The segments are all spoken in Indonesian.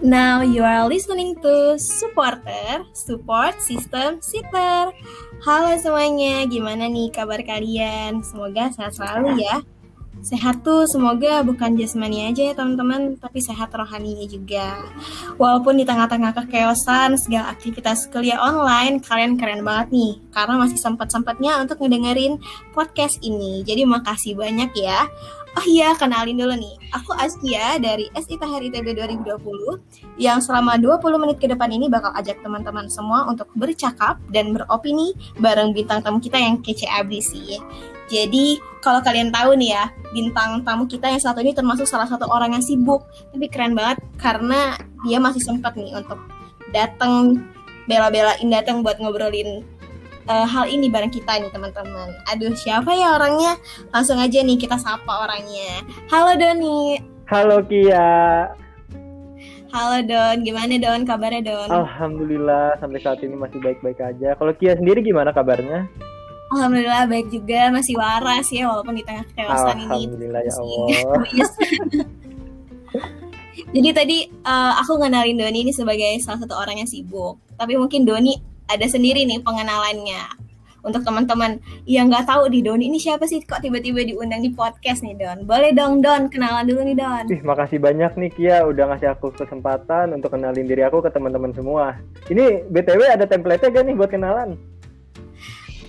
Now you are listening to Supporter, Support System Sitter. Halo semuanya, gimana nih kabar kalian? Semoga sehat selalu ya. Sehat tuh semoga bukan jasmani aja ya teman-teman, tapi sehat rohaninya juga. Walaupun di tengah-tengah kekeosan segala aktivitas kuliah online, kalian keren banget nih, karena masih sempat-sempatnya untuk ngedengerin podcast ini. Jadi makasih banyak ya. Oh iya, kenalin dulu nih. Aku Askia dari SI Tahir ITB 2020 yang selama 20 menit ke depan ini bakal ajak teman-teman semua untuk bercakap dan beropini bareng bintang tamu kita yang kece abis sih. Jadi kalau kalian tahu nih ya, bintang tamu kita yang satu ini termasuk salah satu orang yang sibuk, tapi keren banget karena dia masih sempat nih untuk datang bela-belain datang buat ngobrolin uh, hal ini bareng kita nih teman-teman. Aduh, siapa ya orangnya? Langsung aja nih kita sapa orangnya. Halo Doni. Halo Kia. Halo Don, gimana Don? Kabarnya Don? Alhamdulillah sampai saat ini masih baik-baik aja. Kalau Kia sendiri gimana kabarnya? Alhamdulillah baik juga, masih waras ya walaupun di tengah keosan ini. Alhamdulillah ya Allah. Jadi tadi uh, aku ngenalin Doni ini sebagai salah satu orang yang sibuk. Tapi mungkin Doni ada sendiri nih pengenalannya. Untuk teman-teman yang nggak tahu di Doni ini siapa sih kok tiba-tiba diundang di podcast nih Don? Boleh dong Don, kenalan dulu nih Don. Ih, makasih banyak nih Kia udah ngasih aku kesempatan untuk kenalin diri aku ke teman-teman semua. Ini BTW ada template-nya gak nih buat kenalan?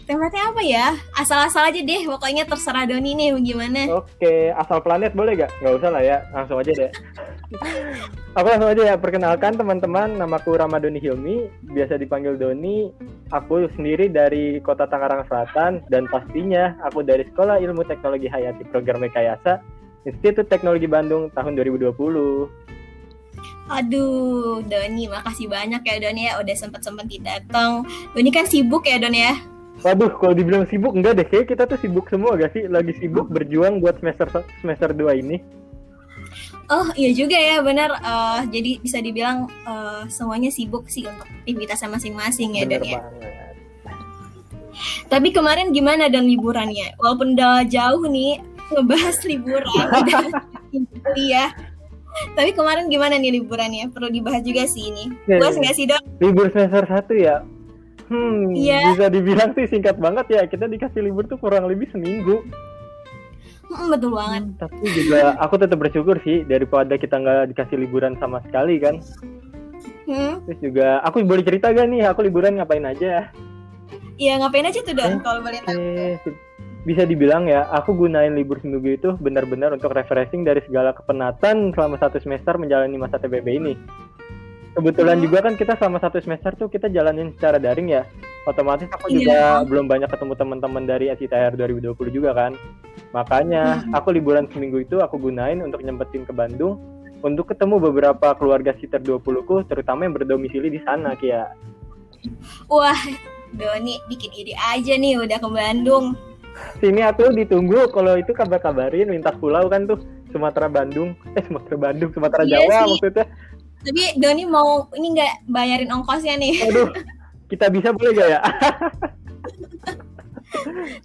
Template apa ya? Asal-asal aja deh, pokoknya terserah Doni nih gimana. Oke, asal planet boleh gak? Gak usah lah ya, langsung aja deh. Aku langsung aja ya, perkenalkan teman-teman, namaku Ramadoni Hilmi, biasa dipanggil Doni. Aku sendiri dari kota Tangerang Selatan, dan pastinya aku dari Sekolah Ilmu Teknologi Hayati Program Rekayasa, Institut Teknologi Bandung tahun 2020. Aduh, Doni, makasih banyak ya Doni ya udah sempat-sempat datang. Doni kan sibuk ya Doni ya? Waduh, kalau dibilang sibuk enggak deh. Kayak kita tuh sibuk semua gak sih? Lagi sibuk berjuang buat semester semester 2 ini. Oh iya juga ya benar. Uh, jadi bisa dibilang uh, semuanya sibuk sih untuk aktivitasnya masing-masing ya dan ya. Tapi kemarin gimana dan liburannya? Walaupun udah jauh nih ngebahas liburan ya. Tapi kemarin gimana nih liburannya? Perlu dibahas juga sih ini. Ya, Puas nggak sih dok? Libur semester satu ya Hmm, yeah. bisa dibilang sih singkat banget ya. Kita dikasih libur tuh kurang lebih seminggu. Betul banget. Hmm, tapi juga aku tetap bersyukur sih daripada kita nggak dikasih liburan sama sekali kan. Hmm. Terus juga aku boleh cerita gak nih aku liburan ngapain aja? Iya ngapain aja tuh Don eh, kalau boleh tahu. Eh, bisa dibilang ya, aku gunain libur seminggu itu benar-benar untuk refreshing dari segala kepenatan selama satu semester menjalani masa TBB ini kebetulan hmm. juga kan kita selama satu semester tuh kita jalanin secara daring ya otomatis aku juga yeah. belum banyak ketemu teman-teman dari SITR 2020 juga kan makanya hmm. aku liburan seminggu itu aku gunain untuk nyempetin ke Bandung untuk ketemu beberapa keluarga sekitar 20 ku terutama yang berdomisili di sana Kia wah Doni bikin ide aja nih udah ke Bandung sini aku ditunggu kalau itu kabar-kabarin minta pulau kan tuh Sumatera Bandung eh Sumatera Bandung Sumatera iya Jawa sih. maksudnya tapi Doni mau ini nggak bayarin ongkosnya nih? Aduh, kita bisa boleh gak ya?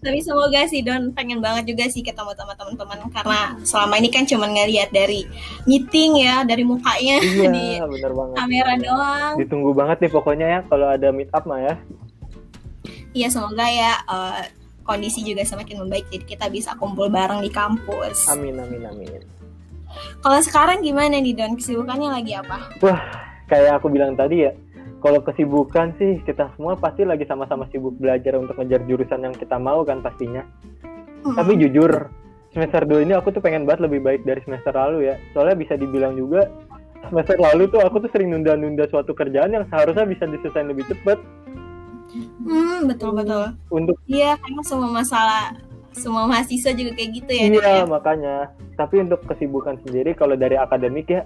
Tapi semoga sih Don pengen banget juga sih ketemu sama teman-teman karena selama ini kan cuma ngeliat dari meeting ya, dari mukanya iya, di bener banget. kamera doang. Ditunggu banget nih pokoknya ya kalau ada meet up mah ya. Iya semoga ya uh, kondisi juga semakin membaik jadi kita bisa kumpul bareng di kampus. Amin amin amin. Kalau sekarang gimana nih Don? Kesibukannya lagi apa? Wah, kayak aku bilang tadi ya, kalau kesibukan sih kita semua pasti lagi sama-sama sibuk belajar untuk ngejar jurusan yang kita mau kan pastinya. Hmm. Tapi jujur, semester 2 ini aku tuh pengen banget lebih baik dari semester lalu ya. Soalnya bisa dibilang juga semester lalu tuh aku tuh sering nunda-nunda suatu kerjaan yang seharusnya bisa diselesaikan lebih cepat. Hmm, betul betul. Untuk Iya, karena semua masalah semua mahasiswa juga kayak gitu ya. Iya, ya? makanya. Tapi untuk kesibukan sendiri kalau dari akademik ya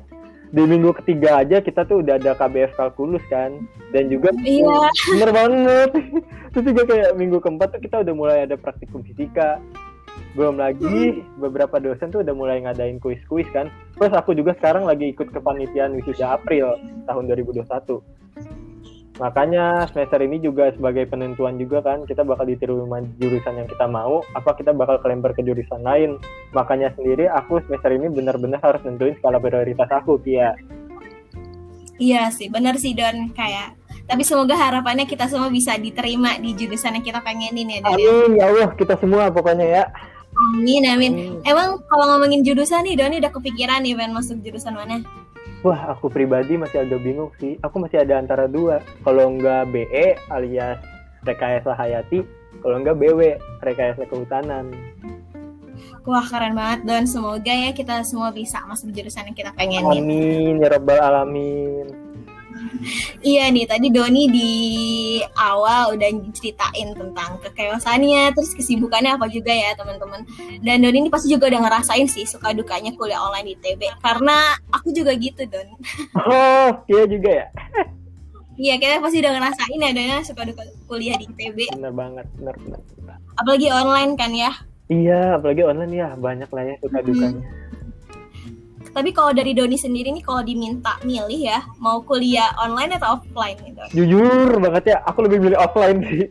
di minggu ketiga aja kita tuh udah ada KBF kalkulus kan dan juga iya. bener banget terus juga kayak minggu keempat tuh kita udah mulai ada praktikum fisika belum lagi hmm. beberapa dosen tuh udah mulai ngadain kuis-kuis kan terus aku juga sekarang lagi ikut kepanitiaan wisuda April tahun 2021 Makanya semester ini juga sebagai penentuan juga kan kita bakal diterima jurusan yang kita mau, apa kita bakal kelembar ke jurusan lain. Makanya sendiri aku semester ini benar-benar harus nentuin skala prioritas aku, Kia. Iya sih, bener sih Don kayak. Tapi semoga harapannya kita semua bisa diterima di jurusan yang kita pengenin ya Don. ya. Amin ya Allah kita semua pokoknya ya. Amin, amin. Hmm. Emang kalau ngomongin jurusan nih, Doni udah kepikiran nih pengen masuk jurusan mana? Wah aku pribadi masih agak bingung sih. Aku masih ada antara dua. Kalau nggak BE alias rekayasa hayati, kalau nggak BW rekayasa kehutanan. Wah keren banget Don. Semoga ya kita semua bisa masuk jurusan yang kita pengenin. Amin ya robbal alamin. Iya nih, tadi Doni di awal udah ceritain tentang kekeosannya, terus kesibukannya apa juga ya teman-teman. Dan Doni ini pasti juga udah ngerasain sih suka dukanya kuliah online di TB. Karena aku juga gitu Don. Oh iya juga ya. Iya kita pasti udah ngerasain ya Don ya suka duka kuliah di TB. Bener banget, bener bener. bener. Apalagi online kan ya. Iya apalagi online ya banyak lah ya suka dukanya. Tapi kalau dari Doni sendiri nih kalau diminta milih ya, mau kuliah online atau offline Don? Jujur banget ya, aku lebih milih offline sih.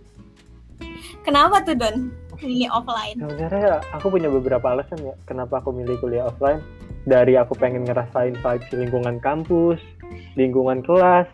Kenapa tuh Don? Milih offline? Sebenarnya aku punya beberapa alasan ya kenapa aku milih kuliah offline. Dari aku pengen ngerasain vibes lingkungan kampus, lingkungan kelas,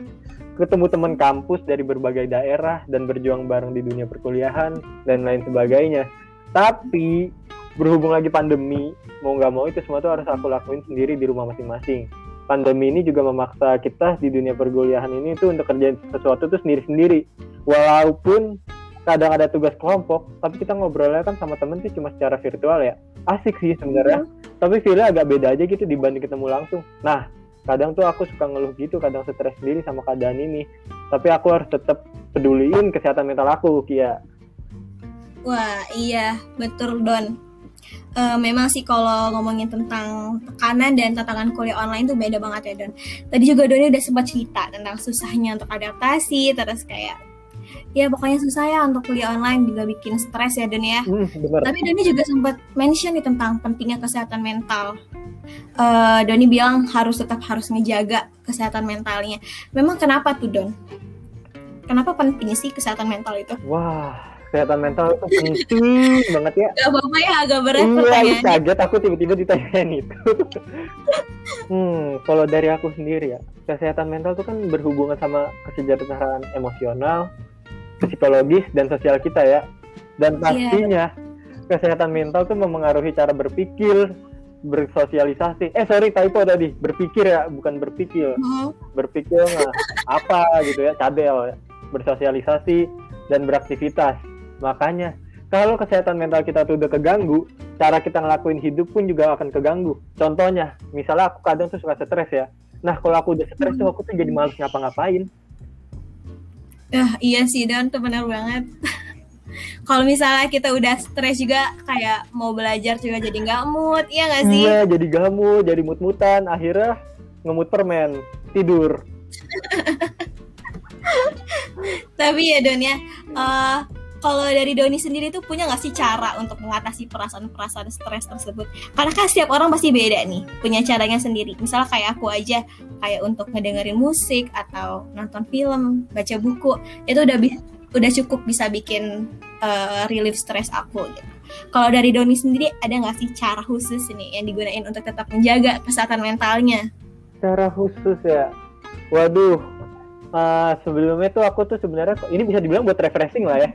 ketemu teman kampus dari berbagai daerah dan berjuang bareng di dunia perkuliahan dan lain sebagainya. Tapi berhubung lagi pandemi, mau nggak mau itu semua tuh harus aku lakuin sendiri di rumah masing-masing. Pandemi ini juga memaksa kita di dunia perkuliahan ini tuh untuk kerjain sesuatu tuh sendiri-sendiri. Walaupun kadang ada tugas kelompok, tapi kita ngobrolnya kan sama temen tuh cuma secara virtual ya. Asik sih sebenarnya, tapi feelnya agak beda aja gitu dibanding ketemu langsung. Nah, kadang tuh aku suka ngeluh gitu, kadang stres sendiri sama keadaan ini. Tapi aku harus tetap peduliin kesehatan mental aku, Kia. Wah iya betul Don. Eh, memang sih kalau ngomongin tentang tekanan dan tantangan kuliah online tuh beda banget ya Don. Tadi juga Doni udah sempat cerita tentang susahnya untuk adaptasi, terus kayak ya pokoknya susah ya untuk kuliah online juga bikin stres ya Don ya. Hmm, bener. Tapi Doni juga sempat mention nih tentang pentingnya kesehatan mental. Eh, Doni bilang harus tetap harus ngejaga kesehatan mentalnya. Memang kenapa tuh Don? Kenapa penting sih kesehatan mental itu? Wah, kesehatan mental itu penting banget ya. Gak apa-apa ya agak berat Iya, kaget aku tiba-tiba ditanyain itu. hmm, kalau dari aku sendiri ya, kesehatan mental itu kan berhubungan sama kesejahteraan emosional, psikologis dan sosial kita ya. Dan Iya. pastinya kesehatan mental tuh memengaruhi cara berpikir, bersosialisasi. Eh sorry typo tadi, berpikir ya, bukan berpikir. Hmm. Berpikir mah apa gitu ya, cadel ya. Bersosialisasi dan beraktivitas. Makanya kalau kesehatan mental kita tuh udah keganggu, cara kita ngelakuin hidup pun juga akan keganggu. Contohnya, misalnya aku kadang tuh suka stres ya. Nah, kalau aku udah stres tuh aku tuh jadi males ngapa-ngapain. Ah, iya sih Don, tuh benar banget. Kalau misalnya kita udah stres juga kayak mau belajar juga jadi nggak mood, iya nggak sih? Iya, jadi gamu, jadi mut-mutan, akhirnya ngemut permen, tidur. Tapi ya Don ya, eh, kalau dari Doni sendiri tuh punya nggak sih cara untuk mengatasi perasaan-perasaan stres tersebut? Karena kan setiap orang pasti beda nih, punya caranya sendiri. Misalnya kayak aku aja, kayak untuk ngedengerin musik atau nonton film, baca buku, itu udah udah cukup bisa bikin eh, relief stres aku gitu. Kalau dari Doni sendiri ada nggak sih cara khusus nih yang digunain untuk tetap menjaga kesehatan mentalnya? Cara khusus ya. Waduh. ah, sebelumnya tuh aku tuh sebenarnya ini bisa dibilang buat refreshing lah ya.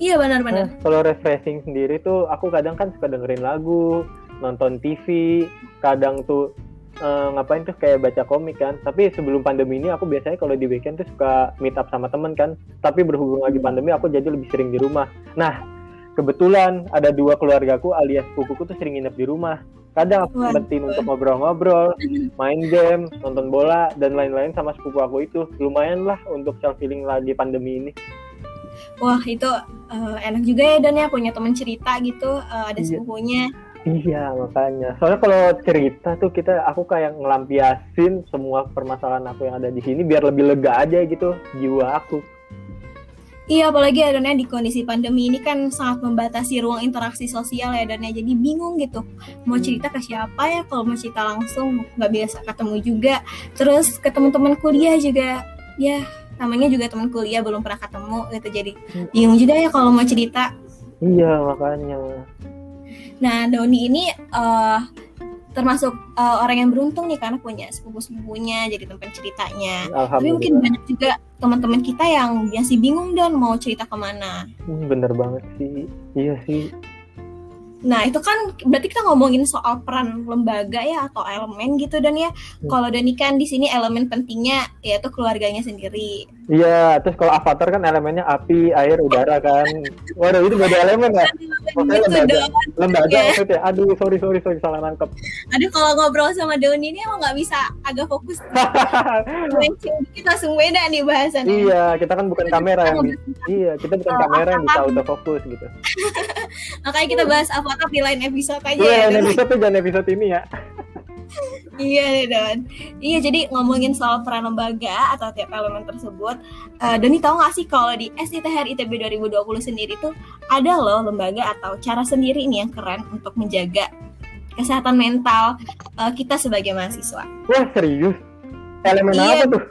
Iya benar-benar. Nah, kalau refreshing sendiri tuh aku kadang kan suka dengerin lagu, nonton TV, kadang tuh eh, ngapain tuh kayak baca komik kan. Tapi sebelum pandemi ini aku biasanya kalau di weekend tuh suka meet up sama temen kan. Tapi berhubung lagi pandemi aku jadi lebih sering di rumah. Nah, kebetulan ada dua keluargaku alias pupuku tuh sering nginep di rumah. Kadang aku sempetin untuk ngobrol-ngobrol, main game, nonton bola, dan lain-lain sama sepupu aku itu. Lumayan lah untuk self healing lagi pandemi ini. Wah itu eh, enak juga ya Don ya punya teman cerita gitu, eh, ada Iya. sepupunya. Iya makanya. Soalnya kalau cerita tuh kita aku kayak ngelampiasin semua permasalahan aku yang ada di sini biar lebih lega aja gitu jiwa aku. Iya apalagi ya Don ya di kondisi pandemi ini kan sangat membatasi ruang interaksi sosial ya Don ya. Jadi bingung gitu mau Hmm. cerita ke siapa ya kalau mau cerita langsung nggak biasa ketemu juga. Terus ke teman-teman kuliah juga ya namanya juga teman kuliah belum pernah ketemu gitu jadi Hmm. bingung juga ya kalau mau cerita. Iya makanya. Nah Doni ini eh termasuk uh, orang yang beruntung nih karena punya sepupu-sepupunya jadi tempat ceritanya. Tapi mungkin banyak juga teman-teman kita yang masih bingung dan mau cerita ke mana. Hmm, bener banget sih. Iya sih. Nah itu kan berarti kita ngomongin soal peran lembaga ya atau elemen gitu dan ya. Hmm. Kalau Dani kan di sini elemen pentingnya yaitu keluarganya sendiri. Iya, terus kalau avatar kan elemennya api, air, udara kan. Waduh, itu beda elemen ya? Maksudnya Gitu lembaga. dong. Lembaga Ya. maksudnya. Aduh, sorry, sorry, sorry, salah nangkep. Aduh kalau ngobrol sama Doni ini emang nggak bisa agak fokus. Dikit langsung beda nih bahasannya. iya, kita kan bukan kamera yang Kita Iya, kita bukan Oh, kamera yang bisa avatar. autofocus gitu. Makanya kita bahas avatar di lain episode aja Iya, ya. Don. episode tuh jangan episode ini ya. Iya nih Don. Iya jadi ngomongin soal peran lembaga atau tiap elemen tersebut, eh Doni tahu nggak sih kalau di SITHR ITB 2020 sendiri tuh ada loh lembaga atau cara sendiri nih yang keren untuk menjaga kesehatan mental eh, kita sebagai mahasiswa. Wah, serius? Elemen Iya. apa tuh?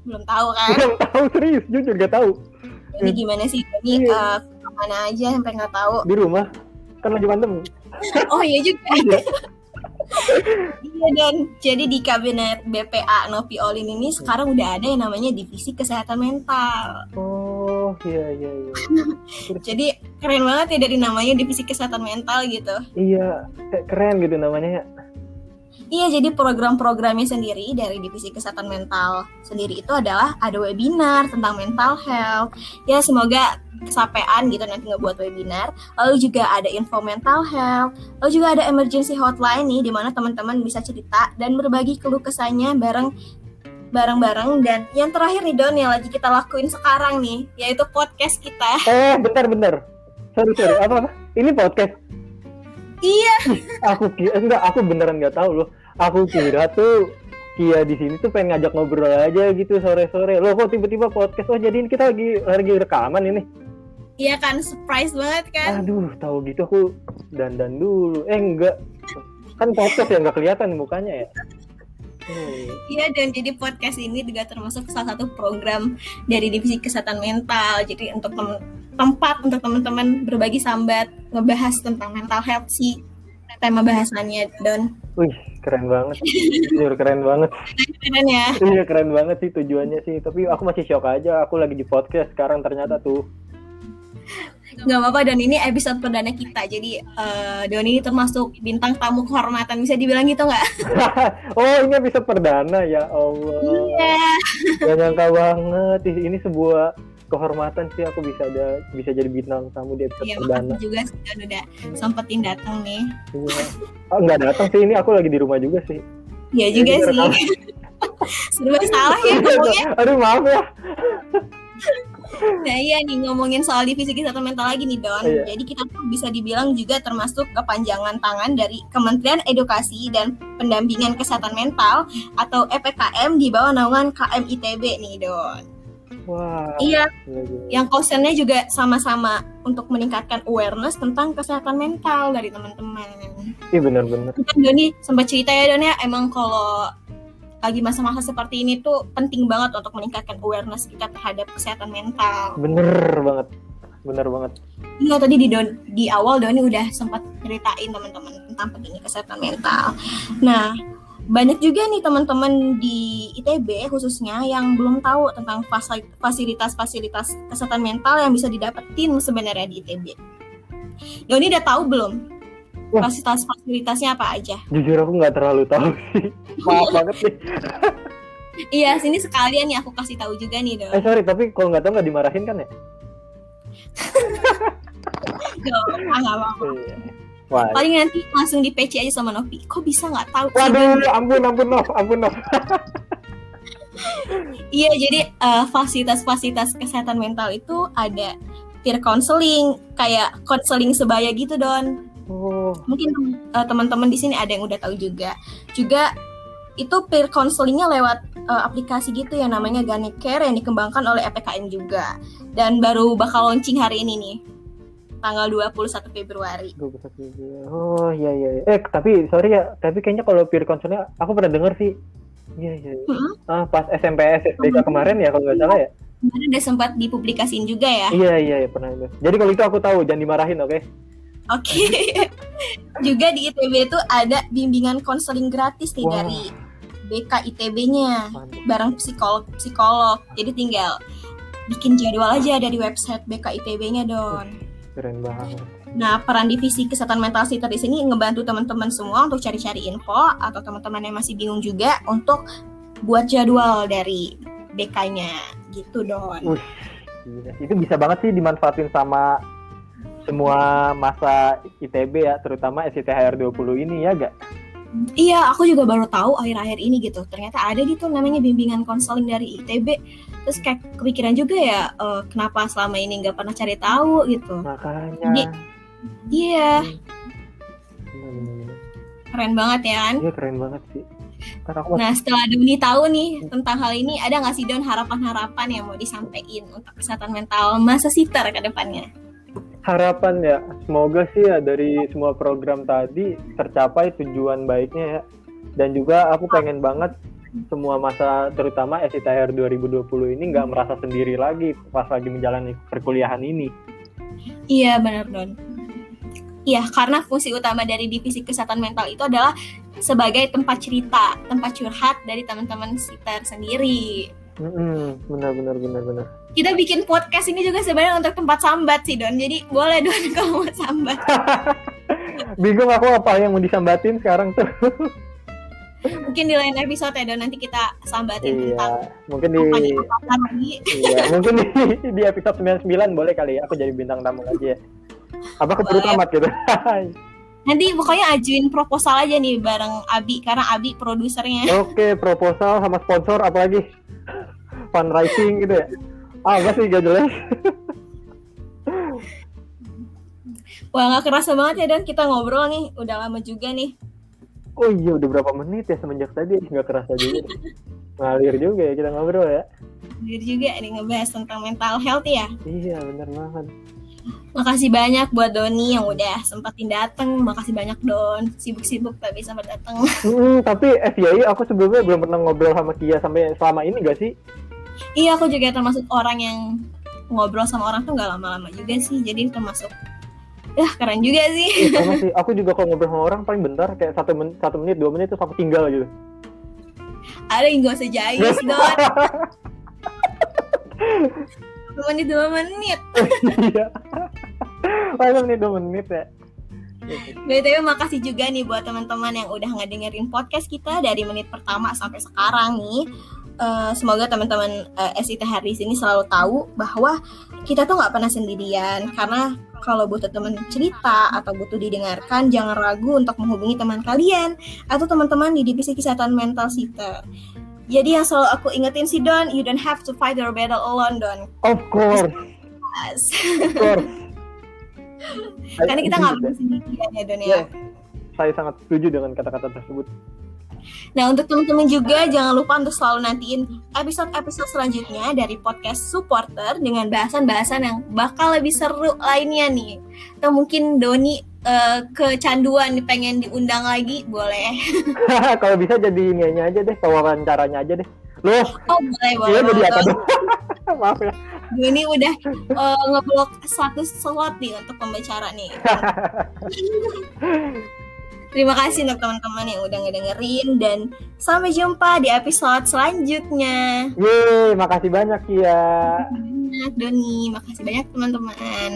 Belum tahu kan? Belum tahu serius, jujur gak tahu. Ini gimana sih Doni Iya. eh, ke mana aja sampai nggak tahu? Di rumah kan lagi pandemi. Oh iya juga. Iya. Iya dan jadi di kabinet BPA Nopi Olin ini sekarang udah ada yang namanya divisi kesehatan mental. Oh, iya iya iya. Jadi keren banget ya dari namanya divisi kesehatan mental gitu. Iya, keren gitu namanya ya. Iya jadi program-programnya sendiri dari divisi kesehatan mental sendiri itu adalah ada webinar tentang mental health. Ya semoga kesapean gitu nanti ngebuat webinar. Lalu juga ada info mental health. Lalu juga ada emergency hotline nih di mana teman-teman bisa cerita dan berbagi keluh kesahnya bareng bareng-bareng dan yang terakhir nih Don yang lagi kita lakuin sekarang nih yaitu podcast kita. Eh, bentar bentar. Sorry sorry, apa apa? Ini podcast. Iya. Aku enggak, aku beneran nggak tahu loh. Aku kira tuh Kia di sini tuh pengen ngajak ngobrol aja gitu sore-sore. Loh kok tiba-tiba podcast? Oh jadi kita lagi lagi rekaman ini. Iya kan surprise banget kan. Aduh, tahu gitu aku dandan dulu. Eh enggak. Kan podcast ya nggak kelihatan mukanya ya. Hmm. Iya dan jadi podcast ini juga termasuk salah satu program dari divisi kesehatan mental. Jadi untuk tem- tempat untuk teman-teman berbagi sambat ngebahas tentang mental health sih tema bahasannya Don. Wih, keren banget. Jujur keren banget. Keren ya. Iya keren banget sih tujuannya sih. Tapi aku masih shock aja. Aku lagi di podcast sekarang ternyata tuh. Gak apa-apa Don ini episode perdana kita. Jadi eh, Don ini termasuk bintang tamu kehormatan bisa dibilang gitu nggak? oh ini episode perdana ya Allah. Iya. Gak nyangka banget. Ini sebuah kehormatan sih aku bisa ada bisa jadi bintang tamu di episode Iya perdana. makasih juga Don udah sempetin datang nih. Iya. Oh, nggak datang sih ini aku lagi di rumah juga sih. Iya juga Iya, sih. Serba salah ya ngomongnya. Aduh maaf ya. Nah iya nih ngomongin soal divisi kesehatan mental lagi nih Don. Iya. Jadi kita tuh bisa dibilang juga termasuk kepanjangan tangan dari Kementerian Edukasi dan Pendampingan Kesehatan Mental atau EPKM di bawah naungan KM ITB nih Don. Wah. Iya, gila, gila. yang concernnya juga sama-sama untuk meningkatkan awareness tentang kesehatan mental dari teman-teman. Iya benar-benar. Kan Doni sempat cerita ya Don ya, emang kalau lagi masa-masa seperti ini tuh penting banget untuk meningkatkan awareness kita terhadap kesehatan mental. Bener banget. Bener banget. Iya tadi di don di awal Doni udah sempat ceritain teman-teman tentang pentingnya kesehatan mental. Nah banyak juga nih teman-teman di ITB khususnya yang belum tahu tentang fasili- fasilitas-fasilitas kesehatan mental yang bisa didapetin sebenarnya di ITB. Doni udah tahu belum Wah. fasilitas-fasilitasnya apa aja? Jujur aku nggak terlalu tahu sih. Maaf banget nih. Iya sini sekalian nih aku kasih tahu juga nih Don. Eh sorry tapi kalau nggak tahu nggak dimarahin kan ya? Gak apa-apa, gak apa-apa. Wah. Paling nanti langsung di PC aja sama Novi. Kok bisa nggak tahu? Waduh, ampun, ampun, Nov, ampun, Nov. Iya, jadi eh, fasilitas-fasilitas kesehatan mental itu ada peer counseling, kayak counseling sebaya gitu, Don. Oh, Mungkin eh, teman-teman di sini ada yang udah tahu juga. Juga itu peer counselingnya lewat eh, aplikasi gitu yang namanya Gani Care yang dikembangkan oleh EPKM juga. Dan baru bakal launching hari ini nih. Tanggal 21 Februari. gue bisa juga. Oh, iya, iya. iya. Eh, tapi sorry ya, tapi kayaknya kalau peer counselnya aku pernah denger sih. Iya, iya. Mm-mm. Ah, pas SMP SDK kemarin ya kalau nggak salah ya. Kemarin udah sempat dipublikasiin juga ya. Iya, iya, iya, pernah. Jadi kalau itu aku tahu, jangan dimarahin, oke? Oke. juga di ITB itu ada bimbingan konseling gratis nih Wah. dari BK ITB-nya bareng psikolog psikolog. Jadi tinggal bikin jadwal aja dari website BK ITB-nya Don. Keren banget. Nah, peran divisi kesehatan mental sitter di sini ngebantu teman-teman semua untuk cari-cari info atau teman-teman yang masih bingung juga untuk buat jadwal dari BK-nya gitu Don. Wih, gila sih. Itu bisa banget sih dimanfaatin sama semua masa ITB ya, terutama SITHR 20 ini ya gak? Iya, aku juga baru tahu akhir-akhir ini gitu. Ternyata ada gitu namanya bimbingan konseling dari ITB. Terus kayak kepikiran juga ya, eh, kenapa selama ini nggak pernah cari tahu gitu. Makanya. Jadi- Iya, Bener-bener. keren banget ya kan? Iya keren banget sih. Aku Nah, setelah Doni tahu nih tentang hal ini, ada nggak sih Don harapan-harapan yang mau disampaikan untuk kesehatan mental masa sitter ke depannya? Harapan ya semoga sih ya dari semua program tadi tercapai tujuan baiknya ya dan juga aku pengen banget semua masa terutama SITHR 2020 ini nggak merasa sendiri lagi pas lagi menjalani perkuliahan ini Iya, benar Don. Iya, karena fungsi utama dari divisi kesehatan mental itu adalah sebagai tempat cerita, tempat curhat dari teman-teman sitter sendiri. Mm-mm, benar benar benar benar kita bikin podcast ini juga sebenarnya untuk tempat sambat sih Don. Jadi boleh Don kalau mau sambat. bingung aku apa yang mau disambatin sekarang tuh Mungkin di lain episode ya Don nanti kita sambatin tentang iya mungkin di lagi. iya mungkin di, di episode 99 boleh kali ya aku jadi bintang tamu lagi ya apa keburu tamat gitu Nanti pokoknya ajuin proposal aja nih bareng Abi karena Abi produsernya. Oke, proposal sama sponsor apalagi fundraising gitu ya. Ah, enggak sih gak jelas. Wah nggak kerasa banget ya Don kita ngobrol nih udah lama juga nih. Oh iya, udah berapa menit ya semenjak tadi nggak kerasa juga. Ngalir juga ya kita ngobrol ya. Jadi juga nih ngebahas tentang mental health ya. Iya, bener banget. Makasih banyak buat Doni yang udah sempatin dateng. Makasih banyak Don. Sibuk-sibuk tapi sempat datang. Hmm, tapi FYI aku sebelumnya belum pernah ngobrol sama Kia sampai selama ini gak sih? Iya aku juga termasuk orang yang ngobrol sama orang tuh nggak lama-lama juga sih. Jadi termasuk ya keren juga sih. Iya, sama sih. Aku juga kalau ngobrol sama orang paling bentar kayak satu menit, satu menit, dua menit terus aku tinggal gitu. Ada yang gak usah jayus Don. Dua menit dua menit. Iya. Paling menit dua menit ya. BTW makasih juga nih buat teman-teman yang udah ngedengerin podcast kita dari menit pertama sampai sekarang nih. Eh, semoga teman-teman eh, SIT hari ini selalu tahu bahwa kita tuh nggak pernah sendirian karena kalau butuh teman cerita atau butuh didengarkan jangan ragu untuk menghubungi teman kalian atau teman-teman di divisi kesehatan mental Sita. Jadi yang selalu aku ingetin sih Don, you don't have to fight your battle alone Don. Of course, of course. Karena kita nggak pernah sendirian ya Don ya. Yes. Saya sangat setuju dengan kata-kata tersebut. Nah, untuk teman-teman juga jangan lupa untuk selalu nantiin episode-episode selanjutnya dari podcast supporter dengan bahasan-bahasan yang bakal lebih seru lainnya nih. Atau mungkin Doni eh, kecanduan pengen diundang lagi, boleh. Kalau bisa jadi ini aja deh, wawancaranya aja deh. Loh, Oh, boleh, boleh. iya jadi apa boleh. dong? Maaf ya. Doni udah eh, ngeblok satu slot nih untuk pembicara nih. Terima kasih untuk teman-teman yang udah ngedengerin dan sampai jumpa di episode selanjutnya. Yeay, makasih banyak ya. Banyak Doni, makasih banyak teman-teman.